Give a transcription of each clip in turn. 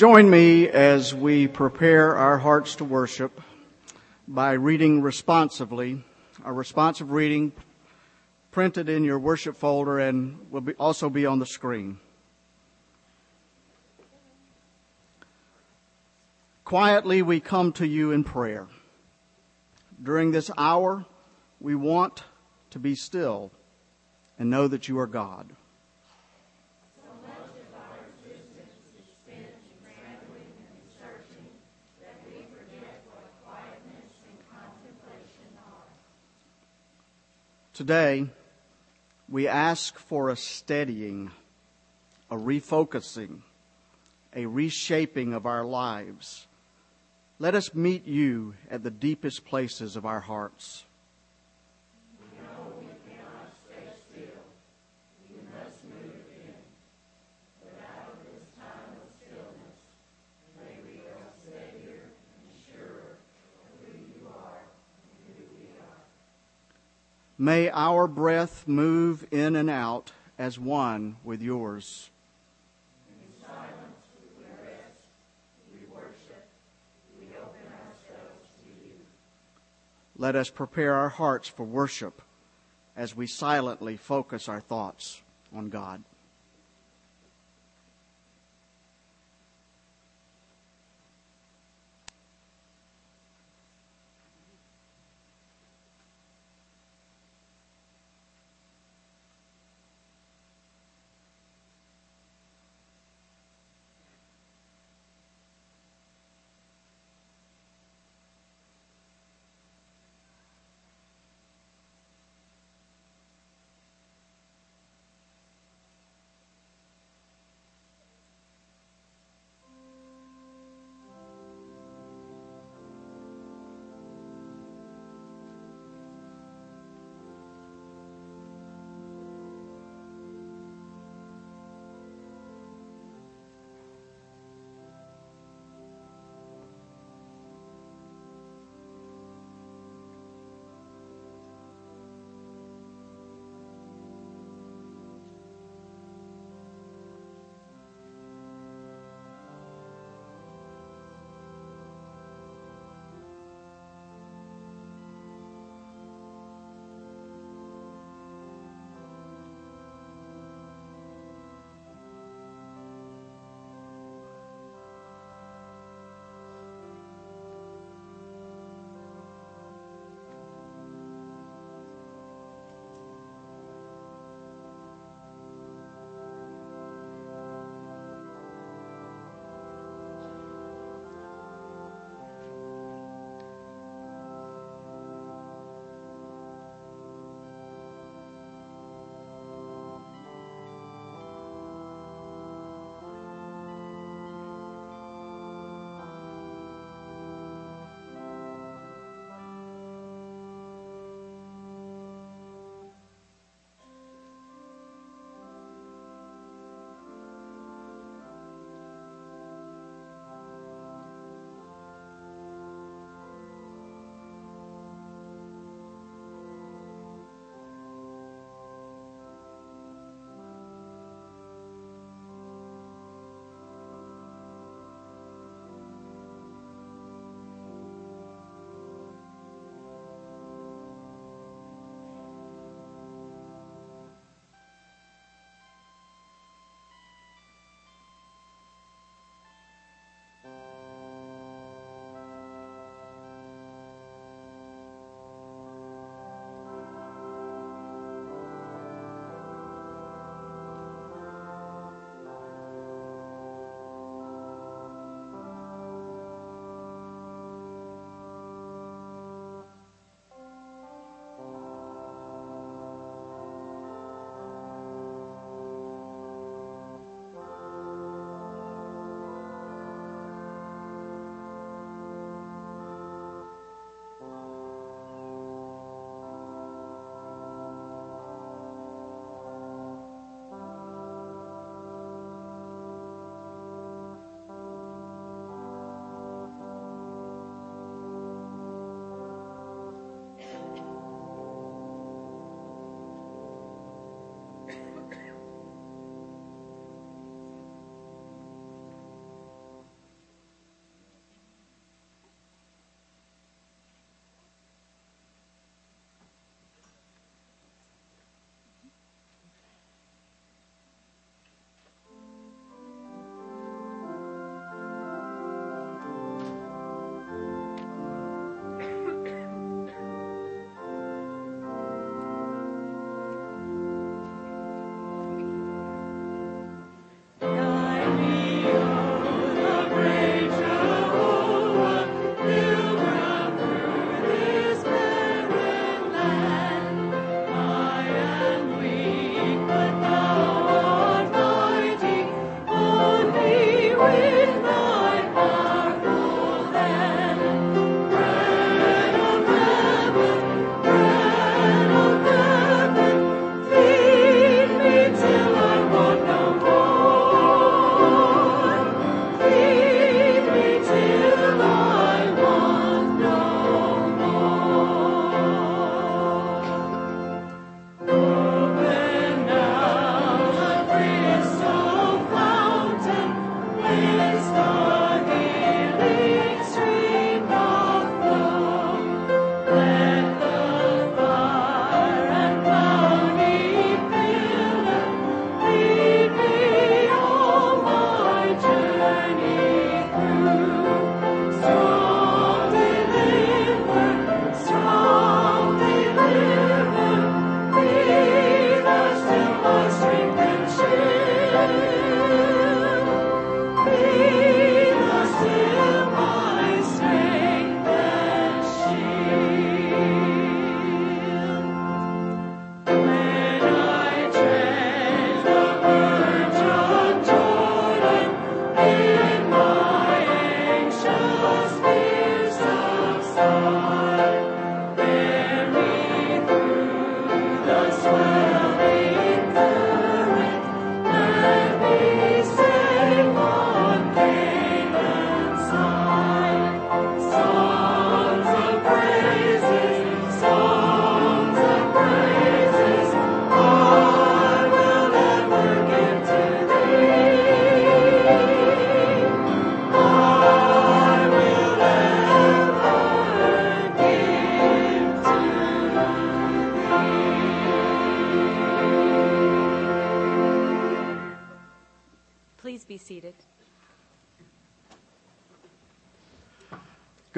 Join me as we prepare our hearts to worship by reading responsively, a responsive reading printed in your worship folder and will be, also be on the screen. Quietly, we come to you in prayer. During this hour, we want to be still and know that you are God. Today, we ask for a steadying, a refocusing, a reshaping of our lives. Let us meet you at the deepest places of our hearts. May our breath move in and out as one with yours. Let us prepare our hearts for worship as we silently focus our thoughts on God.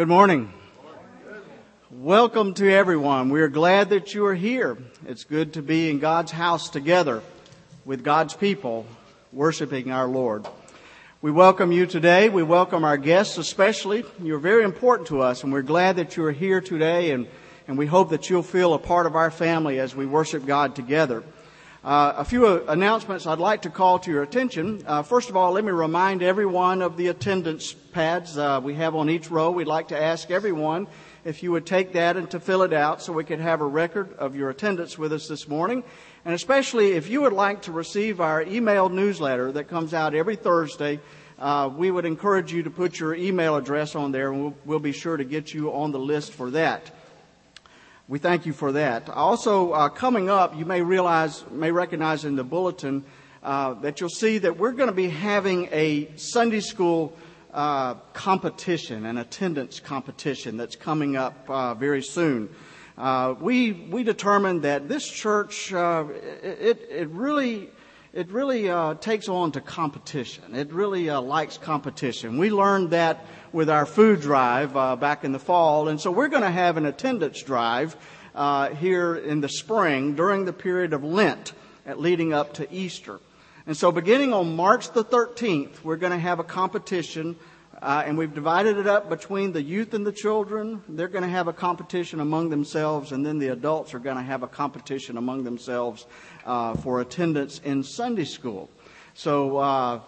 Good morning. Welcome to everyone. We are glad that you are here. It's good to be in God's house together with God's people worshiping our Lord. We welcome you today. We welcome our guests especially. You're very important to us and we're glad that you're here today and, and we hope that you'll feel a part of our family as we worship God together. Uh, a few uh, announcements I'd like to call to your attention. Uh, first of all, let me remind everyone of the attendance pads uh, we have on each row. We'd like to ask everyone if you would take that and to fill it out so we could have a record of your attendance with us this morning. And especially if you would like to receive our email newsletter that comes out every Thursday, uh, we would encourage you to put your email address on there and we'll, we'll, be sure to get you on the list for that. We thank you for that. Also, uh, coming up, you may realize, may recognize in the bulletin uh, that you'll see that we're going to be having a Sunday school uh, competition, an attendance competition that's coming up uh, very soon. Uh, we we determined that this church uh, it it really it really uh, takes on to competition. It really uh, likes competition. We learned that with our food drive uh, back in the fall, and so we're going to have an attendance drive uh, here in the spring during the period of Lent, leading up to Easter. And so, beginning on March the 13th, we're going to have a competition uh, and we've divided it up between the youth and the children. They're going to have a competition among themselves, and then the adults are going to have a competition among themselves for attendance in Sunday school. So uh,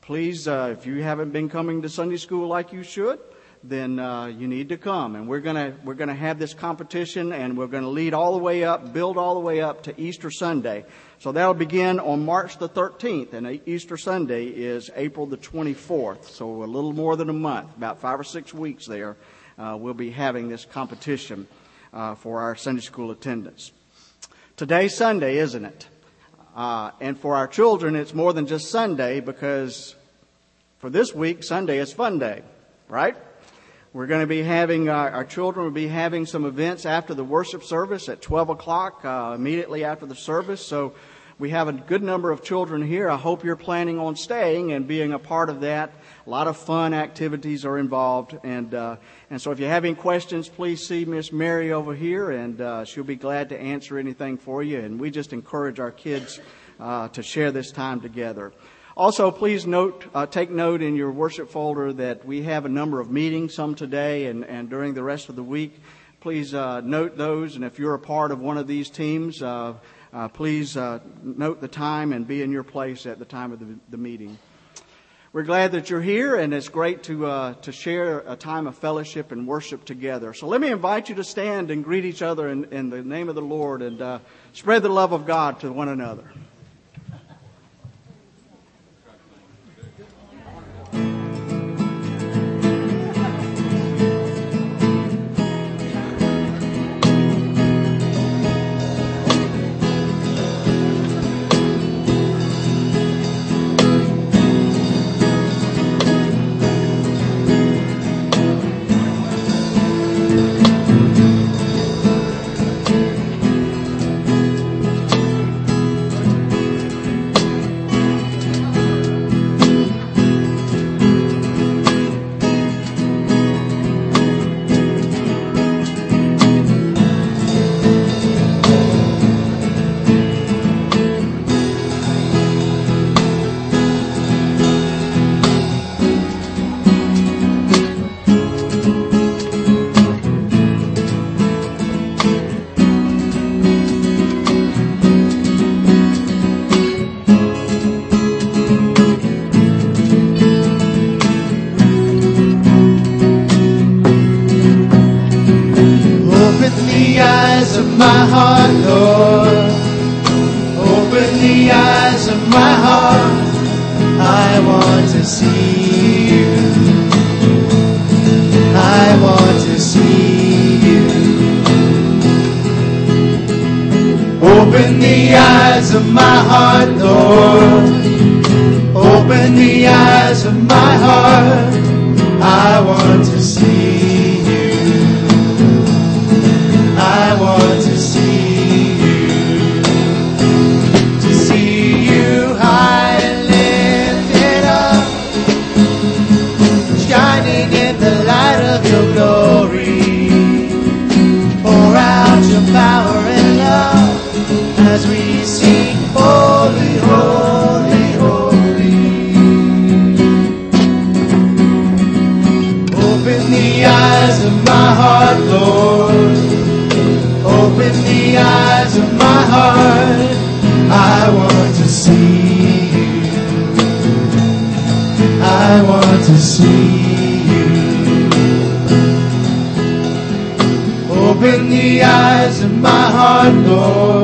please, uh, if you haven't been coming to Sunday school like you should, then uh, you need to come. And we're gonna we're gonna have this competition, and we're gonna lead all the way up, build all the way up to Easter Sunday. So that'll begin on March the 13th, and Easter Sunday is April the 24th. So a little more than a month, about five or six weeks there, uh, we'll be having this competition uh, for our Sunday school attendance. Today's Sunday, isn't it? Uh, and for our children, it's more than just Sunday because for this week, Sunday is fun day, right? We're going to be having, uh, our children will be having some events after the worship service at 12 o'clock, uh, immediately after the service. So we have a good number of children here. I hope you're planning on staying and being a part of that. A lot of fun activities are involved. And, uh, and so if you have any questions, please see Miss Mary over here and, uh, she'll be glad to answer anything for you. And we just encourage our kids, uh, to share this time together. Also, please note, uh, take note in your worship folder that we have a number of meetings, some today and, and during the rest of the week. Please uh, note those, and if you're a part of one of these teams, uh, uh please uh, note the time and be in your place at the time of the, the meeting. We're glad that you're here, and it's great to uh, to share a time of fellowship and worship together. So let me invite you to stand and greet each other in, in the name of the Lord and spread the love of God to one another. eyes of my heart, Lord. Open the eyes of my heart. I want to see. Lord.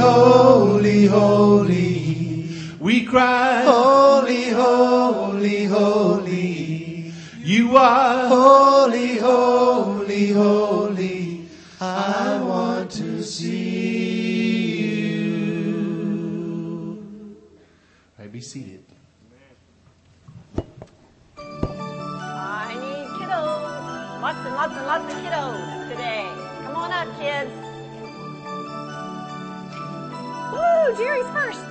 Holy, holy, holy. We cry, holy, holy, holy. You are holy, holy, holy. I want to see you. All right, be seated. I need kiddos. Lots and lots and lots of kiddos today. Come on up, kids. Woo, Jerry's first.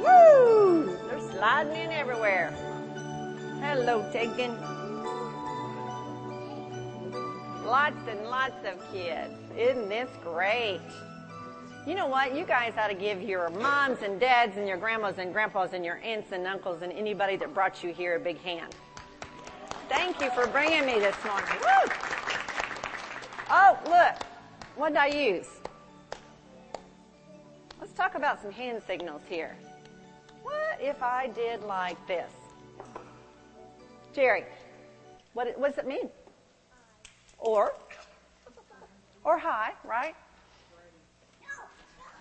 Woo! They're sliding in everywhere. Hello, Tegan. Lots and lots of kids. Isn't this great? You know what? You guys ought to give your moms and dads and your grandmas and grandpas and your aunts and uncles and anybody that brought you here a big hand. Thank you for bringing me this morning. Woo! Oh, look. What did I use? Let's talk about some hand signals here. What if I did like this? Jerry, what, what does it mean? Or? Or hi, right?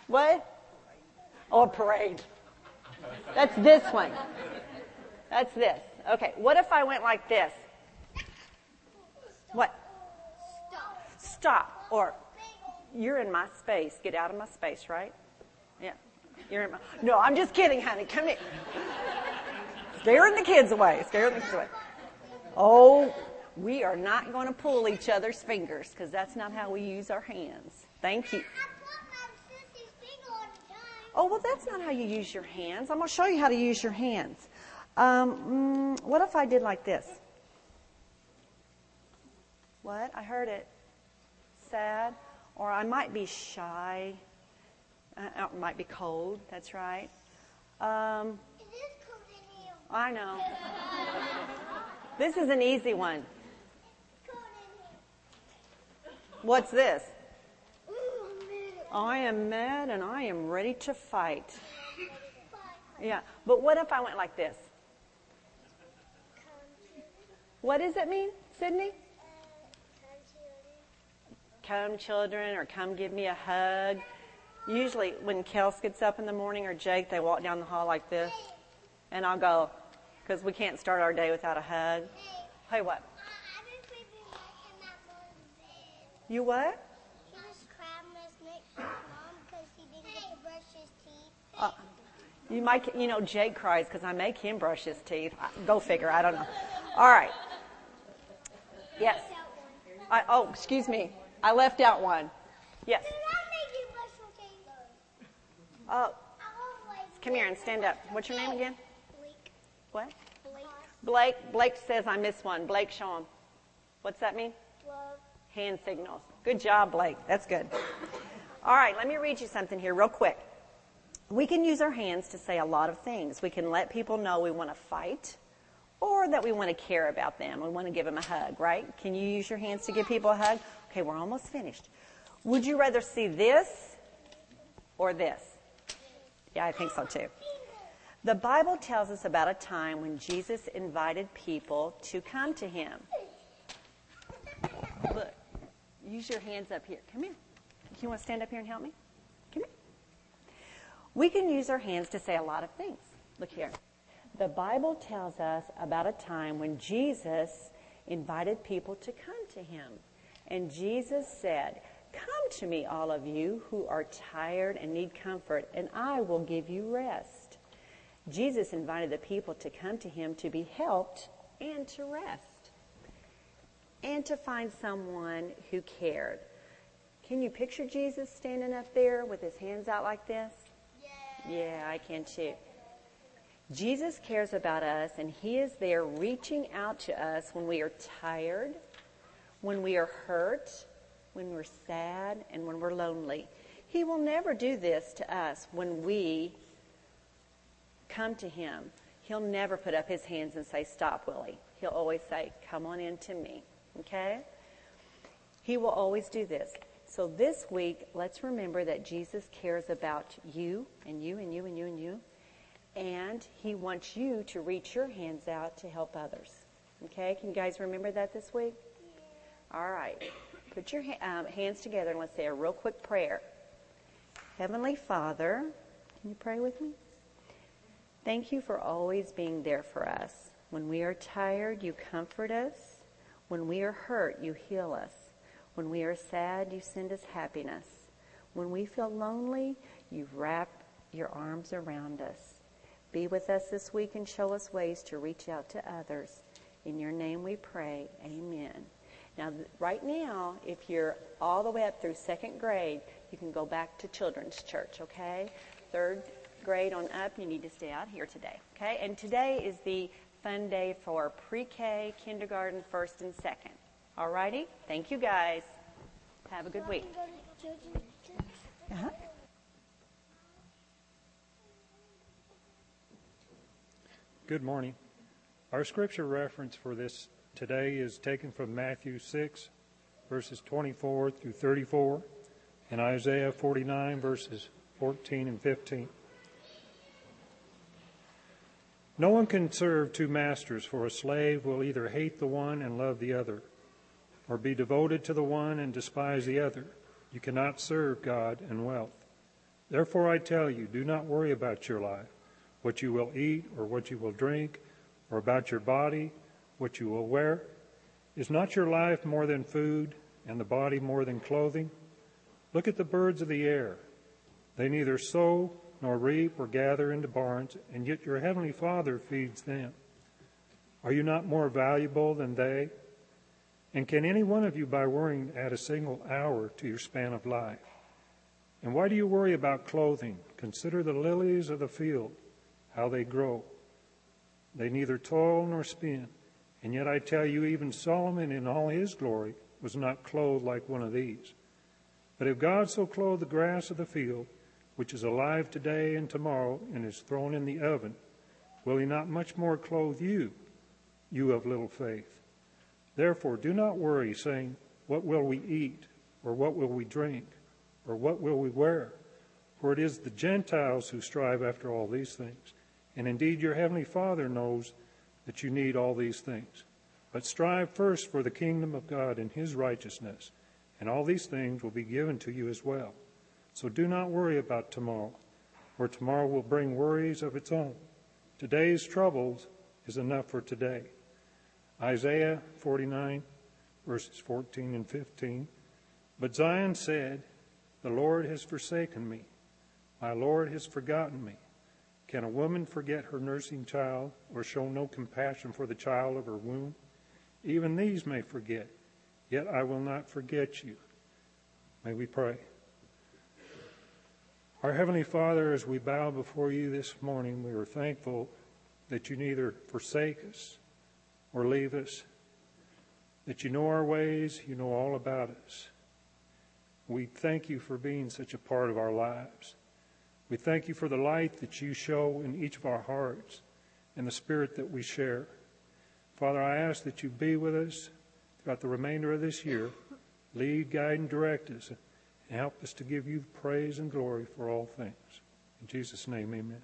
What? Or parade. That's this one. That's this. Okay, what if I went like this? What? Stop. Or, you're in my space. Get out of my space, right? You're in my, no, I'm just kidding, honey. Come here. Scaring the kids away. Scaring the kids away. Oh, we are not going to pull each other's fingers because that's not how we use our hands. Thank you. Oh, well, that's not how you use your hands. I'm going to show you how to use your hands. Um, mm, what if I did like this? What? I heard it. Sad. Or I might be shy. Uh, it might be cold. That's right. Um, I know. This is an easy one. Cold in here. What's this? I am mad and I am ready to fight. Yeah, but what if I went like this? What does it mean, Sydney? Come, children, or come give me a hug. Usually, when Kels gets up in the morning or Jake, they walk down the hall like this, and I'll go because we can't start our day without a hug. Hey, what? You what? Uh, you might, you know, Jake cries because I make him brush his teeth. Go figure. I don't know. All right. Yes. I, oh, excuse me. I left out one. Yes. Oh, come here and stand up. What's your name again? Blake. What? Blake. Blake says I missed one. Blake, show him. What's that mean? Love. Hand signals. Good job, Blake. That's good. All right, let me read you something here real quick. We can use our hands to say a lot of things. We can let people know we want to fight or that we want to care about them. We want to give them a hug, right? Can you use your hands to give people a hug? Okay, we're almost finished. Would you rather see this or this? Yeah, I think so too. The Bible tells us about a time when Jesus invited people to come to him. Look, use your hands up here. Come here. You want to stand up here and help me? Come here. We can use our hands to say a lot of things. Look here. The Bible tells us about a time when Jesus invited people to come to him. And Jesus said, Come to me, all of you who are tired and need comfort, and I will give you rest. Jesus invited the people to come to him to be helped and to rest and to find someone who cared. Can you picture Jesus standing up there with his hands out like this? Yeah, yeah I can too. Jesus cares about us and he is there reaching out to us when we are tired, when we are hurt, when we're sad, and when we're lonely. He will never do this to us when we come to him. He'll never put up his hands and say, Stop, Willie. He'll always say, Come on in to me. Okay? He will always do this. So this week, let's remember that Jesus cares about you and you and you and you and you. And he wants you to reach your hands out to help others. Okay? Can you guys remember that this week? All right. Put your um, hands together and let's say a real quick prayer. Heavenly Father, can you pray with me? Thank you for always being there for us. When we are tired, you comfort us. When we are hurt, you heal us. When we are sad, you send us happiness. When we feel lonely, you wrap your arms around us. Be with us this week and show us ways to reach out to others. In your name we pray. Amen. Now, right now, if you're all the way up through second grade, you can go back to children's church, okay? Third grade on up, you need to stay out here today, okay? And today is the fun day for pre-K, kindergarten, first and second. All righty? Thank you, guys. Have a good week. Uh-huh. Good morning. Our scripture reference for this today is taken from Matthew 6, verses 24 through 34, and Isaiah 49, verses 14 and 15. No one can serve two masters, for a slave will either hate the one and love the other, or be devoted to the one and despise the other. You cannot serve God and wealth. Therefore, I tell you, do not worry about your life, what you will eat or what you will drink, or about your body, what you will wear. Is not your life more than food, and the body more than clothing? Look at the birds of the air. They neither sow nor reap or gather into barns, and yet your heavenly Father feeds them. Are you not more valuable than they? And can any one of you, by worrying, add a single hour to your span of life? And why do you worry about clothing? Consider the lilies of the field, how they grow. They neither toil nor spin. And yet I tell you, even Solomon in all his glory was not clothed like one of these. But if God so clothed the grass of the field, which is alive today and tomorrow and is thrown in the oven, will he not much more clothe you, you of little faith? Therefore, do not worry, saying, What will we eat? Or what will we drink? Or what will we wear? For it is the Gentiles who strive after all these things. And indeed, your heavenly Father knows that you need all these things. But strive first for the kingdom of God and his righteousness, and all these things will be given to you as well. So do not worry about tomorrow, for tomorrow will bring worries of its own. Today's troubles is enough for today. Isaiah 49, verses 14 and 15. But Zion said, The Lord has forsaken me. My Lord has forgotten me. Can a woman forget her nursing child or show no compassion for the child of her womb? Even these may forget, yet I will not forget you. May we pray. Our Heavenly Father, as we bow before you this morning, we are thankful that you neither forsake us or leave us, that you know our ways, you know all about us. We thank you for being such a part of our lives. We thank you for the light that you show in each of our hearts and the spirit that we share. Father, I ask that you be with us throughout the remainder of this year. Lead, guide, and direct us, and help us to give you praise and glory for all things. In Jesus' name, amen.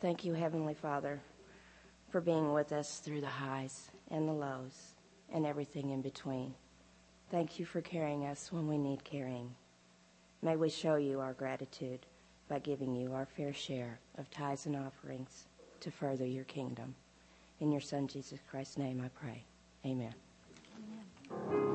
Thank you, Heavenly Father, for being with us through the highs and the lows and everything in between. Thank you for carrying us when we need carrying. May we show you our gratitude by giving you our fair share of tithes and offerings to further your kingdom. In your Son, Jesus Christ's name, I pray. Amen. Amen.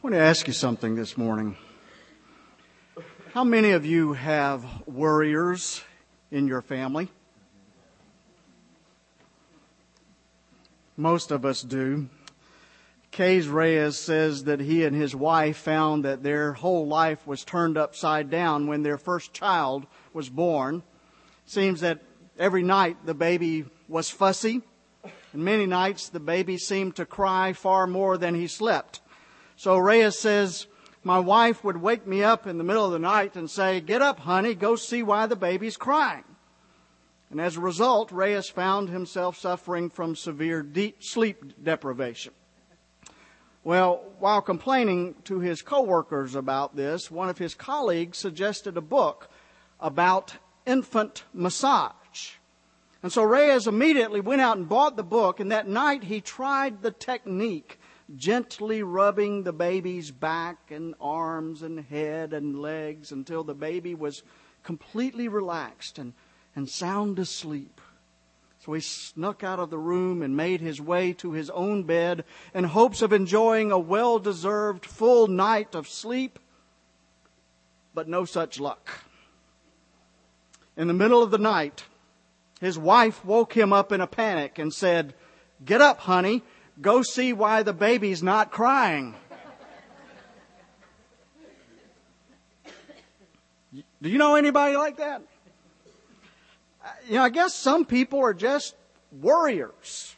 I want to ask you something this morning. How many of you have worriers in your family? Most of us do. Kays Reyes says that he and his wife found that their whole life was turned upside down when their first child was born. Seems that every night the baby was fussy, and many nights the baby seemed to cry far more than he slept. So Reyes says, my wife would wake me up in the middle of the night and say, get up, honey, go see why the baby's crying. And as a result, Reyes found himself suffering from severe deep sleep deprivation. Well, while complaining to his coworkers about this, one of his colleagues suggested a book about infant massage. And so Reyes immediately went out and bought the book, and that night he tried the technique gently rubbing the baby's back and arms and head and legs until the baby was completely relaxed and, and sound asleep. So he snuck out of the room and made his way to his own bed in hopes of enjoying a well deserved full night of sleep, but no such luck. In the middle of the night, his wife woke him up in a panic and said, Get up, honey. Go see why the baby's not crying. Do you know anybody like that? Uh, you know, I guess some people are just worriers.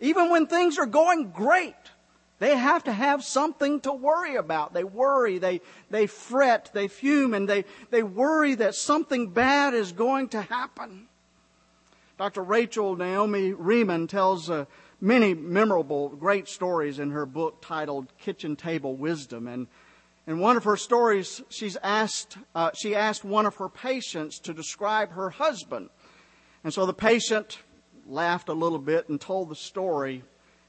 Even when things are going great, they have to have something to worry about. They worry, they, they fret, they fume, and they, they worry that something bad is going to happen. Dr. Rachel Naomi Remen tells a, many memorable, great stories in her book titled Kitchen Table Wisdom. And in one of her stories, she's asked, uh, she asked one of her patients to describe her husband. And so the patient laughed a little bit and told the story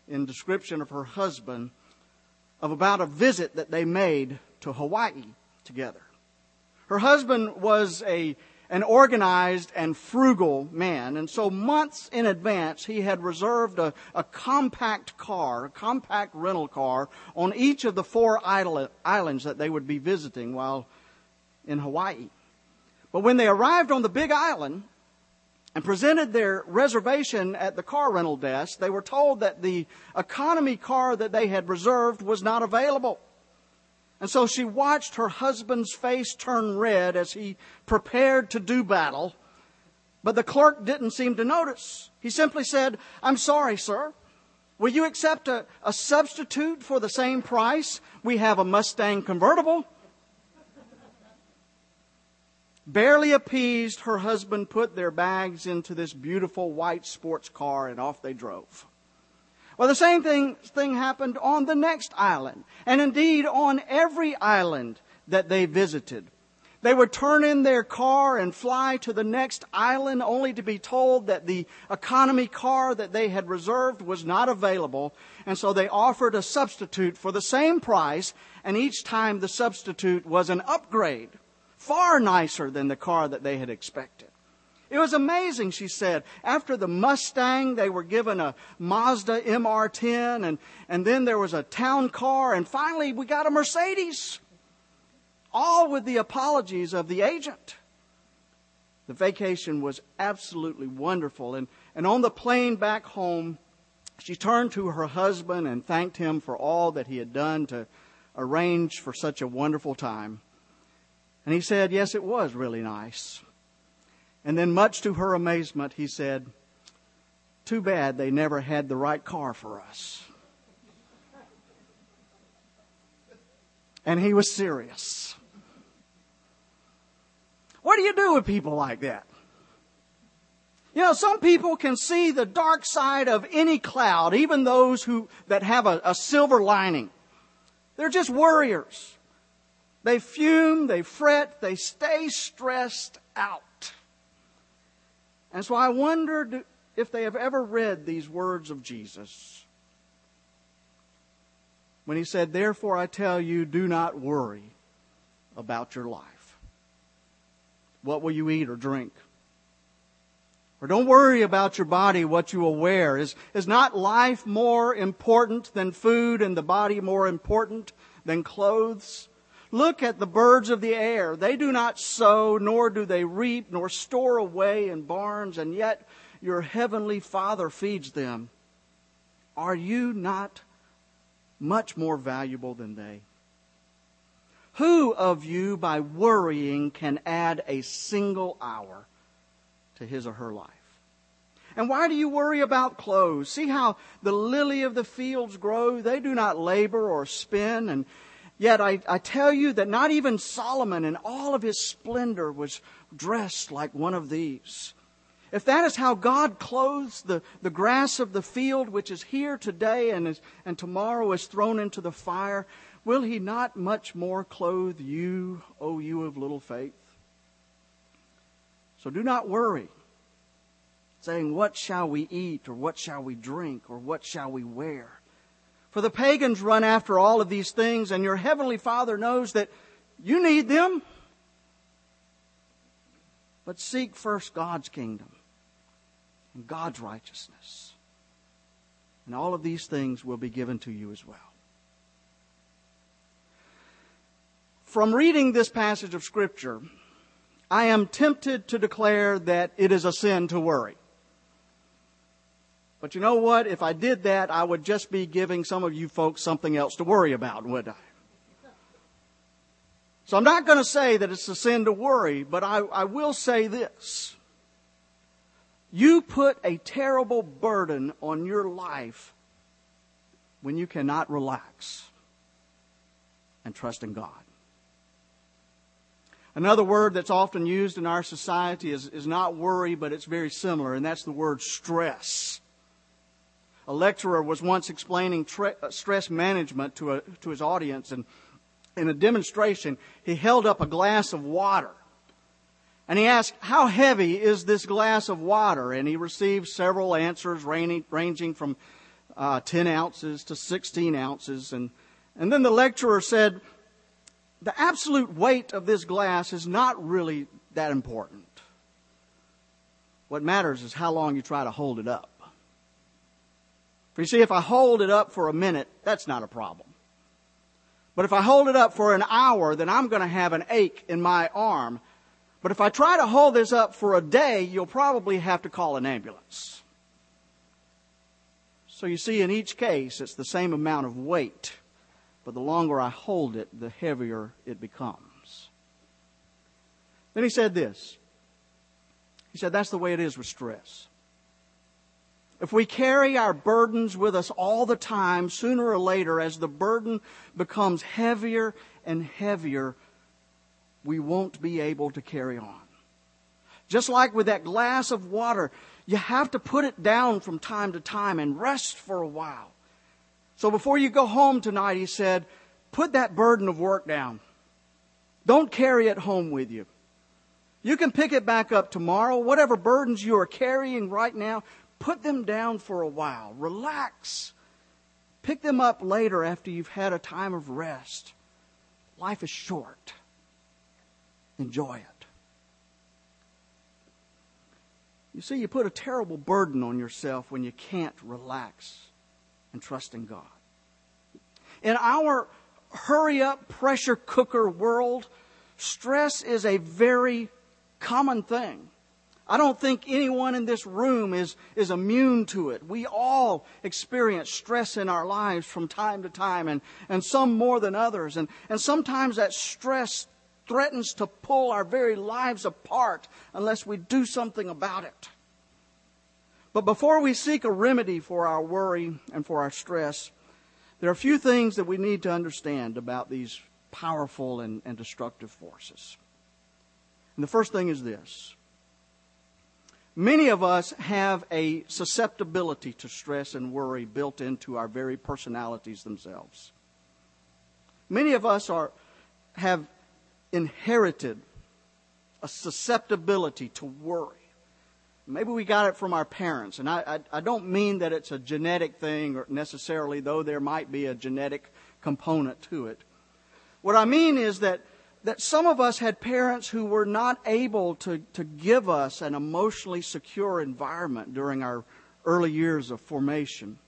in description of her husband of about a visit that they made to Hawaii together. Her husband was a an organized and frugal man. And so months in advance, he had reserved a, a compact car, a compact rental car on each of the four islands that they would be visiting while in Hawaii. But when they arrived on the big island and presented their reservation at the car rental desk, they were told that the economy car that they had reserved was not available. And so she watched her husband's face turn red as he prepared to do battle. But the clerk didn't seem to notice. He simply said, I'm sorry, sir. Will you accept a, a substitute for the same price? We have a Mustang convertible. Barely appeased, her husband put their bags into this beautiful white sports car and off they drove. Well, the same thing, thing happened on the next island, and indeed on every island that they visited. They would turn in their car and fly to the next island only to be told that the economy car that they had reserved was not available. And so they offered a substitute for the same price. And each time the substitute was an upgrade, far nicer than the car that they had expected. It was amazing, she said. After the Mustang, they were given a Mazda MR10, and, and then there was a town car, and finally we got a Mercedes. All with the apologies of the agent. The vacation was absolutely wonderful. And, and on the plane back home, she turned to her husband and thanked him for all that he had done to arrange for such a wonderful time. And he said, Yes, it was really nice. And then, much to her amazement, he said, Too bad they never had the right car for us. And he was serious. What do you do with people like that? You know, some people can see the dark side of any cloud, even those who, that have a, a silver lining. They're just worriers. They fume, they fret, they stay stressed out. And so I wondered if they have ever read these words of Jesus. When he said, Therefore I tell you, do not worry about your life. What will you eat or drink? Or don't worry about your body, what you will wear. Is, is not life more important than food and the body more important than clothes? Look at the birds of the air. They do not sow, nor do they reap, nor store away in barns, and yet your heavenly Father feeds them. Are you not much more valuable than they? Who of you, by worrying, can add a single hour to his or her life? And why do you worry about clothes? See how the lily of the fields grow? They do not labor or spin. And yet I, I tell you that not even Solomon in all of his splendor was dressed like one of these. If that is how God clothes the, the grass of the field, which is here today and, is, and tomorrow is thrown into the fire, will He not much more clothe you, O you of little faith? So do not worry saying, What shall we eat, or what shall we drink, or what shall we wear? For the pagans run after all of these things, and your heavenly Father knows that you need them. But seek first God's kingdom and God's righteousness. And all of these things will be given to you as well. From reading this passage of Scripture, I am tempted to declare that it is a sin to worry. But you know what? If I did that, I would just be giving some of you folks something else to worry about, would I? So I'm not going to say that it's a sin to worry, but I, I will say this. You put a terrible burden on your life when you cannot relax and trust in God. Another word that's often used in our society is, is not worry, but it's very similar, and that's the word stress. A lecturer was once explaining tre- uh, stress management to, a, to his audience, and in a demonstration, he held up a glass of water. And he asked, How heavy is this glass of water? And he received several answers ranging from uh, 10 ounces to 16 ounces. And, and then the lecturer said, The absolute weight of this glass is not really that important. What matters is how long you try to hold it up. You see, if I hold it up for a minute, that's not a problem. But if I hold it up for an hour, then I'm going to have an ache in my arm. But if I try to hold this up for a day, you'll probably have to call an ambulance. So you see, in each case, it's the same amount of weight, but the longer I hold it, the heavier it becomes. Then he said this. He said, that's the way it is with stress. If we carry our burdens with us all the time, sooner or later, as the burden becomes heavier and heavier, we won't be able to carry on. Just like with that glass of water, you have to put it down from time to time and rest for a while. So before you go home tonight, he said, put that burden of work down. Don't carry it home with you. You can pick it back up tomorrow. Whatever burdens you are carrying right now, Put them down for a while. Relax. Pick them up later after you've had a time of rest. Life is short. Enjoy it. You see, you put a terrible burden on yourself when you can't relax and trust in God. In our hurry up pressure cooker world, stress is a very common thing. I don't think anyone in this room is, is immune to it. We all experience stress in our lives from time to time, and, and some more than others. And, and sometimes that stress threatens to pull our very lives apart unless we do something about it. But before we seek a remedy for our worry and for our stress, there are a few things that we need to understand about these powerful and, and destructive forces. And the first thing is this Many of us have a susceptibility to stress and worry built into our very personalities themselves. Many of us are, have inherited a susceptibility to worry. Maybe we got it from our parents, and I, I, I don't mean that it's a genetic thing necessarily, though there might be a genetic component to it. What I mean is that that some of us had parents who were not able to, to give us an emotionally secure environment during our early years of formation.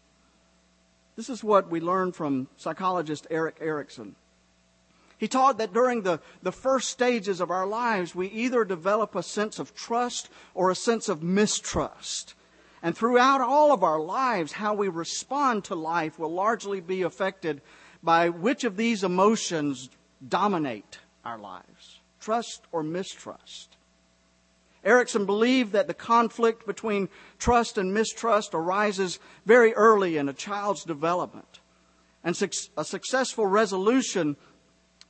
This is what we learned from psychologist Erik Erikson. He taught that during the, the first stages of our lives, we either develop a sense of trust or a sense of mistrust. And throughout all of our lives, how we respond to life will largely be affected by which of these emotions dominate our lives trust or mistrust. Erikson believed that the conflict between trust and mistrust arises very early in a child's development. And a successful resolution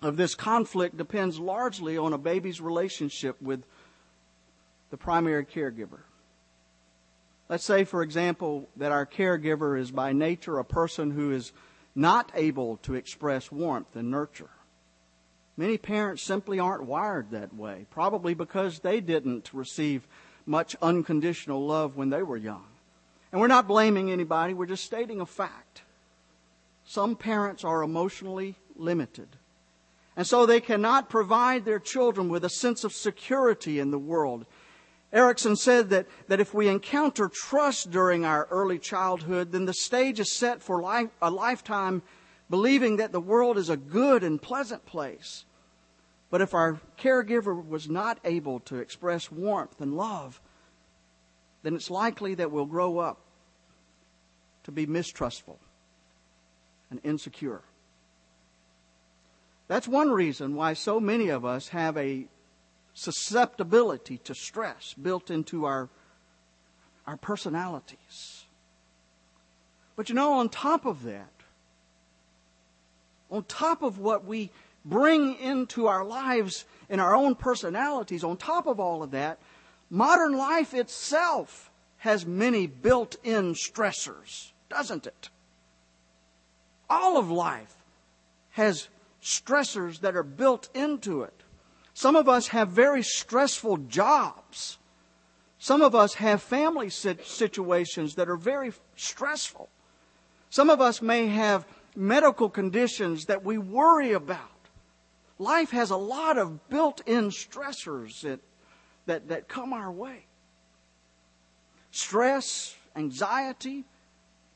of this conflict depends largely on a baby's relationship with the primary caregiver. Let's say, for example, that our caregiver is by nature a person who is not able to express warmth and nurture. Many parents simply aren't wired that way, probably because they didn't receive much unconditional love when they were young. And we're not blaming anybody, we're just stating a fact. Some parents are emotionally limited. And so they cannot provide their children with a sense of security in the world. Erikson said that, that if we encounter trust during our early childhood, then the stage is set for life, a lifetime believing that the world is a good and pleasant place. But if our caregiver was not able to express warmth and love, then it's likely that we'll grow up to be mistrustful and insecure. That's one reason why so many of us have a susceptibility to stress built into our, our personalities. But you know, on top of that, on top of what we bring into our lives in our own personalities, on top of all of that, modern life itself has many built in stressors, doesn't it? All of life has stressors that are built into it. Some of us have very stressful jobs. Some of us have family situations that are very stressful. Some of us may have medical conditions that we worry about life has a lot of built in stressors that, that, that come our way stress, anxiety,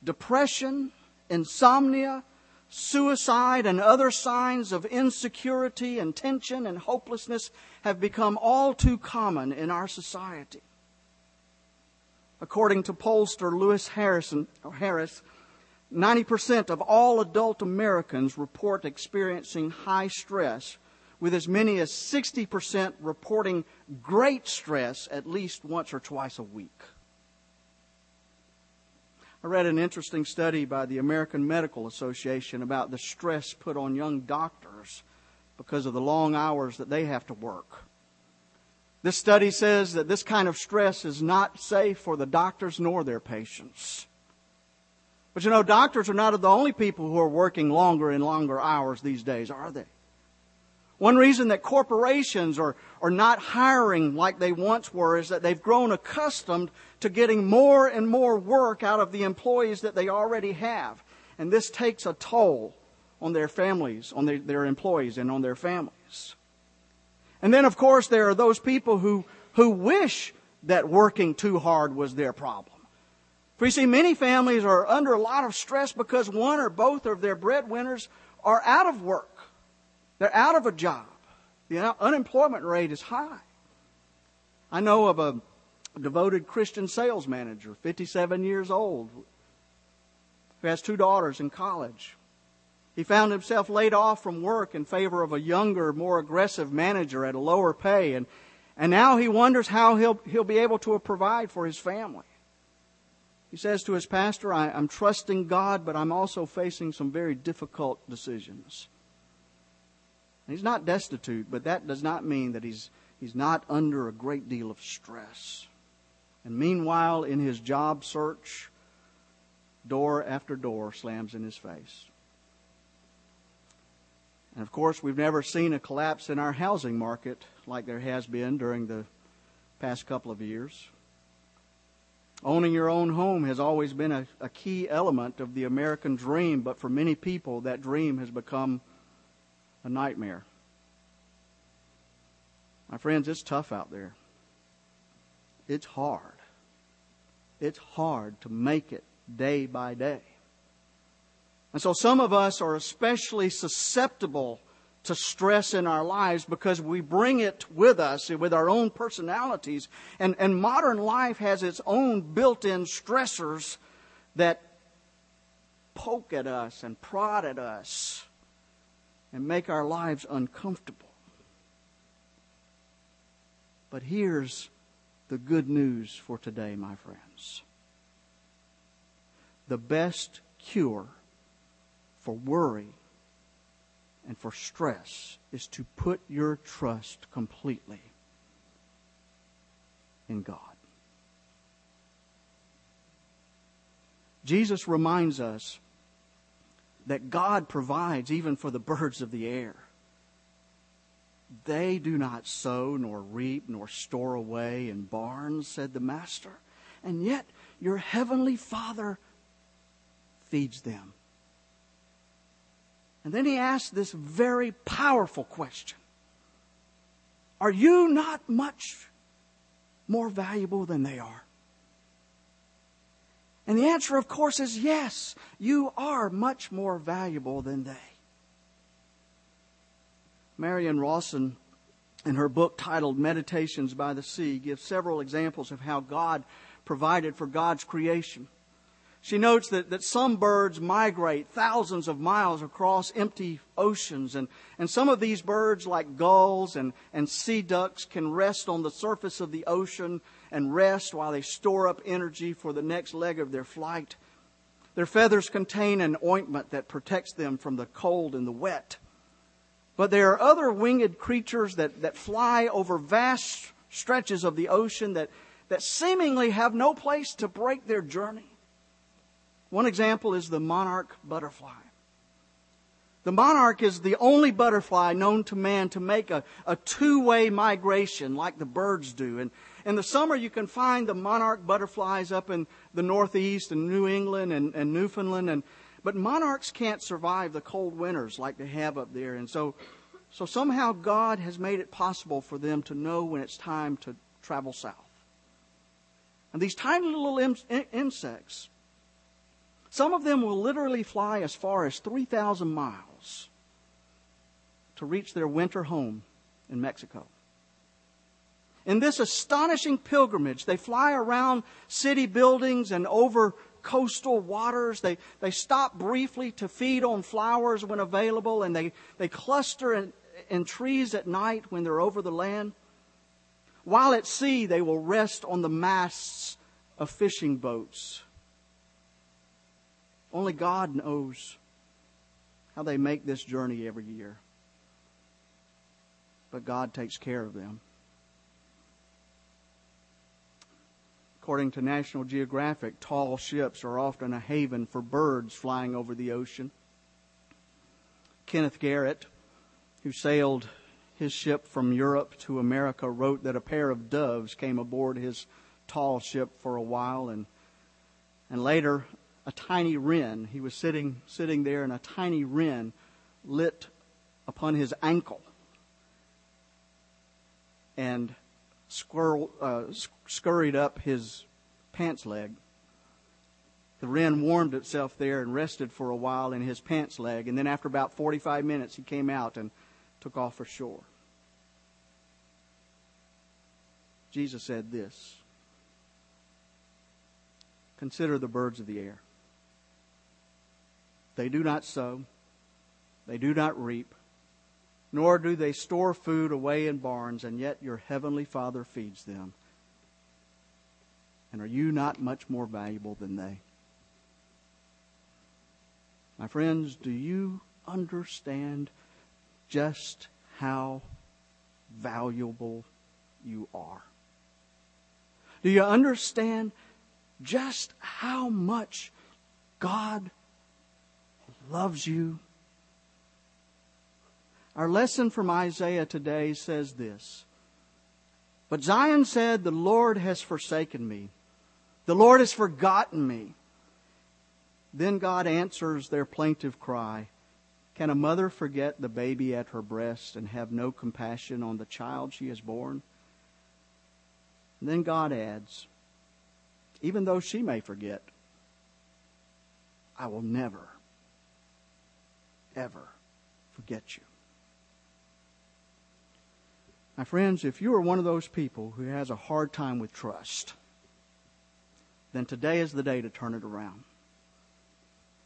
depression, insomnia, suicide, and other signs of insecurity and tension and hopelessness have become all too common in our society. According to pollster Lewis Harrison, or Harris, 90% of all adult Americans report experiencing high stress, with as many as 60% reporting great stress at least once or twice a week. I read an interesting study by the American Medical Association about the stress put on young doctors because of the long hours that they have to work. This study says that this kind of stress is not safe for the doctors nor their patients. But you know, doctors are not the only people who are working longer and longer hours these days, are they? One reason that corporations are, are not hiring like they once were is that they've grown accustomed to getting more and more work out of the employees that they already have. And this takes a toll on their families, on their, their employees, and on their families. And then, of course, there are those people who, who wish that working too hard was their problem. For you see, many families are under a lot of stress because one or both of their breadwinners are out of work. They're out of a job. The unemployment rate is high. I know of a devoted Christian sales manager, 57 years old, who has two daughters in college. He found himself laid off from work in favor of a younger, more aggressive manager at a lower pay, and, and now he wonders how he'll, he'll be able to provide for his family. He says to his pastor, I, am trusting God, but I'm also facing some very difficult decisions. he's not destitute, but that does not mean that he's, he's not under a great deal of stress. And meanwhile, in his job search, door after door slams in his face. And of course, we've never seen a collapse in our housing market like there has been during the past couple of years. Owning your own home has always been a, a, key element of the American dream, but for many people, that dream has become a nightmare. My friends, it's tough out there. It's hard. It's hard to make it day by day. And so some of us are especially susceptible to stress in our lives because we bring it with us with our own personalities. And, and modern life has its own built in stressors that poke at us and prod at us and make our lives uncomfortable. But here's the good news for today, my friends. The best cure for worry and for stress is to put your trust completely in God. Jesus reminds us that God provides even for the birds of the air. They do not sow, nor reap, nor store away in barns, said the Master, and yet your heavenly Father feeds them. And then he asked this very powerful question Are you not much more valuable than they are? And the answer, of course, is yes, you are much more valuable than they. Marion Rawson, in her book titled Meditations by the Sea, gives several examples of how God provided for God's creation. She notes that, that some birds migrate thousands of miles across empty oceans, and, and some of these birds, like gulls and, and sea ducks, can rest on the surface of the ocean and rest while they store up energy for the next leg of their flight. Their feathers contain an ointment that protects them from the cold and the wet. But there are other winged creatures that, that fly over vast stretches of the ocean that, that seemingly have no place to break their journey. One example is the monarch butterfly. The monarch is the only butterfly known to man to make a, a two way migration like the birds do. And in the summer, you can find the monarch butterflies up in the Northeast and New England and, and Newfoundland. And, but monarchs can't survive the cold winters like they have up there. And so, so somehow God has made it possible for them to know when it's time to travel south. And these tiny little in, insects some of them will literally fly as far as 3,000 miles to reach their winter home in Mexico. In this astonishing pilgrimage, they fly around city buildings and over coastal waters. They, they stop briefly to feed on flowers when available, and they, they cluster in, in trees at night when they're over the land. While at sea, they will rest on the masts of fishing boats only God knows how they make this journey every year. But God takes care of them. According to National Geographic, tall ships are often a haven for birds flying over the ocean. Kenneth Garrett, who sailed his ship from Europe to America, wrote that a pair of doves came aboard his tall ship for a while and and later a tiny wren. He was sitting, sitting there, and a tiny wren lit upon his ankle and squirrel, uh, scurried up his pants leg. The wren warmed itself there and rested for a while in his pants leg, and then after about 45 minutes, he came out and took off for shore. Jesus said this Consider the birds of the air. They do not sow, they do not reap, nor do they store food away in barns, and yet your heavenly Father feeds them. And are you not much more valuable than they? My friends, do you understand just how valuable you are? Do you understand just how much God loves you? Our lesson from Isaiah today says this. But Zion said, The Lord has forsaken me. The Lord has forgotten me. Then God answers their plaintive cry. Can a mother forget the baby at her breast and have no compassion on the child she has borne? And then God adds, even though she may forget, I will never, ever forget you. My friends, if you are one of those people who has a hard time with trust, then today is the day to turn it around.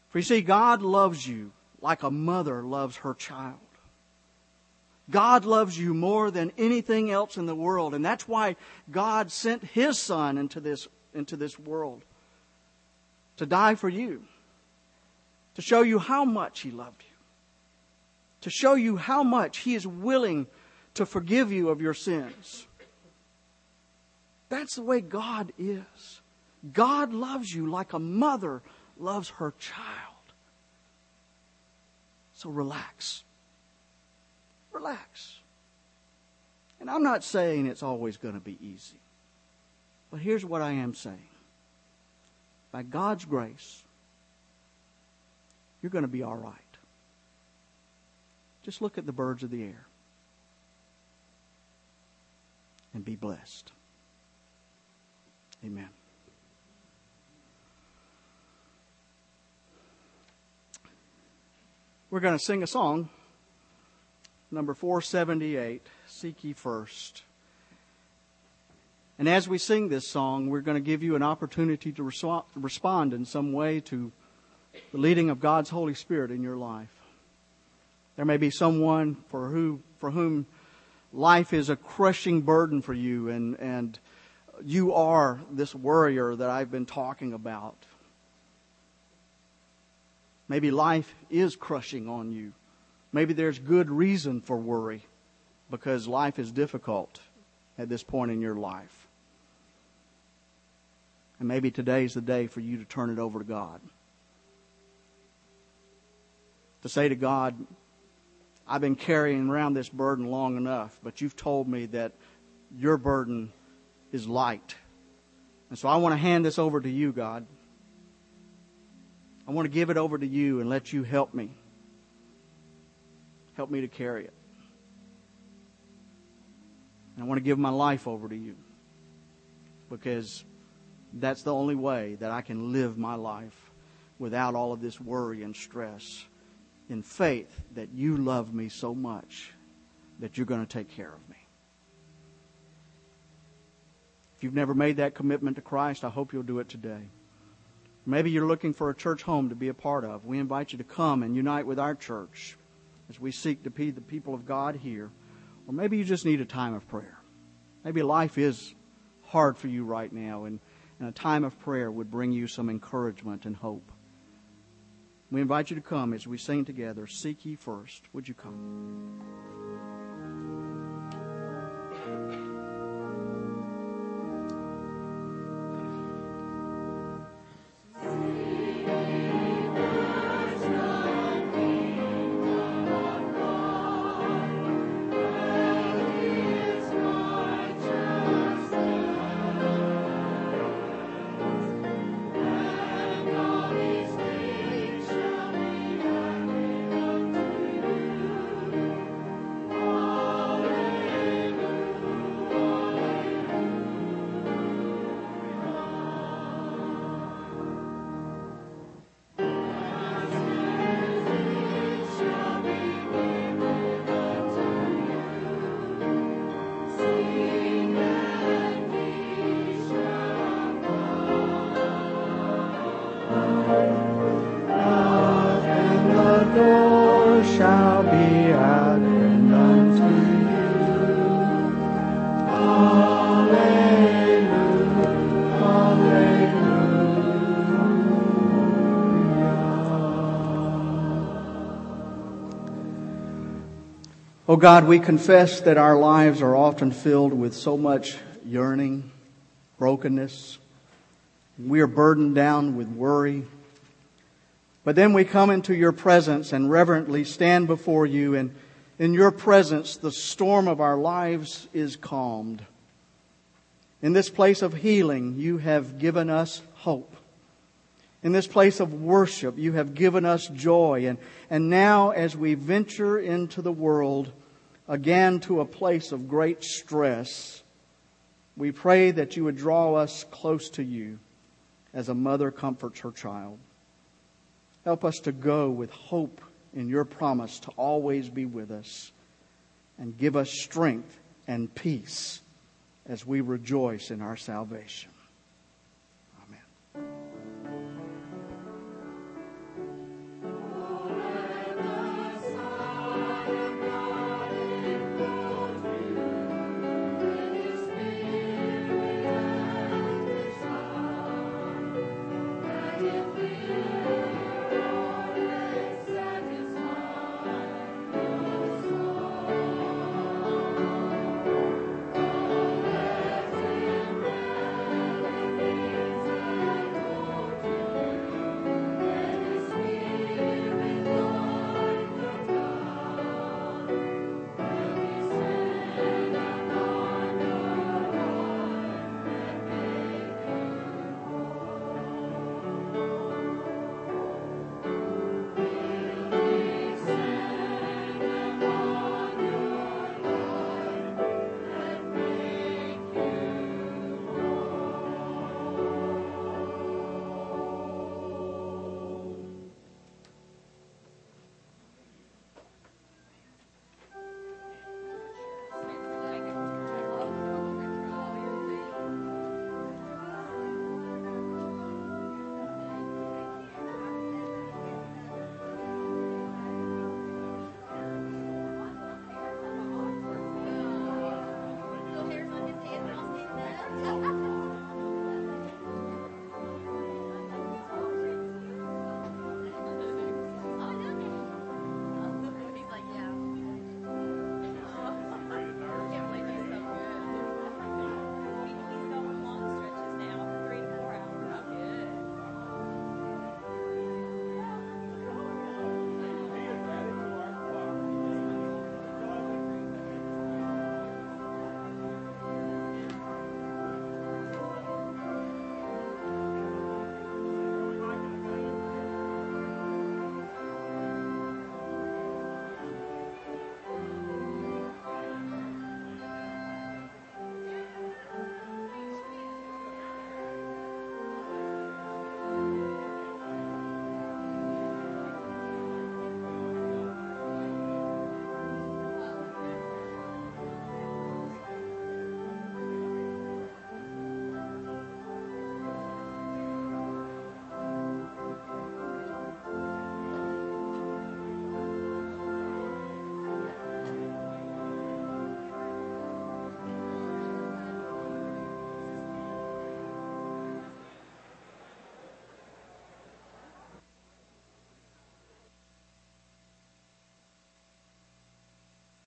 For you see, God loves you like a mother loves her child. God loves you more than anything else in the world, and that's why God sent His Son into this, into this world to die for you, to show you how much He loved you, to show you how much He is willing to forgive you of your sins. That's the way God is. God loves you like a mother loves her child. So relax. Relax. And I'm not saying it's always going to be easy. But here's what I am saying. By God's grace, you're going to be all right. Just look at the birds of the air and be blessed. Amen. We're going to sing a song, number 478, Seek Ye First. And as we sing this song, we're going to give you an opportunity to respond in some way to the leading of God's Holy Spirit in your life. There may be someone for who for whom life is a crushing burden for you and, and you are this worrier that I've been talking about. Maybe life is crushing on you. Maybe there's good reason for worry because life is difficult at this point in your life. And maybe today's the day for you to turn it over to God. To say to God, I've been carrying around this burden long enough, but you've told me that your burden is light. And so I want to hand this over to you, God. I want to give it over to you and let you help me. Help me to carry it. And I want to give my life over to you because that's the only way that I can live my life without all of this worry and stress in faith that you love me so much that you're going to take care of me. If you've never made that commitment to Christ, I hope you'll do it today. Maybe you're looking for a church home to be a part of. We invite you to come and unite with our church as we seek to be the people of God here. Or maybe you just need a time of prayer. Maybe life is hard for you right now, and, and a time of prayer would bring you some encouragement and hope. We invite you to come as we sing together, Seek ye first. Would you come? shall be added unto you. Alleluia, alleluia. Oh God, we confess that our lives are often filled with so much yearning, brokenness. We are burdened down with worry but then we come into your presence and reverently stand before you, and in your presence, the storm of our lives is calmed. In this place of healing, you have given us hope. In this place of worship, you have given us joy. And, and now, as we venture into the world, again to a place of great stress, we pray that you would draw us close to you as a mother comforts her child. Help us to go with hope in your promise to always be with us and give us strength and peace as we rejoice in our salvation. Amen.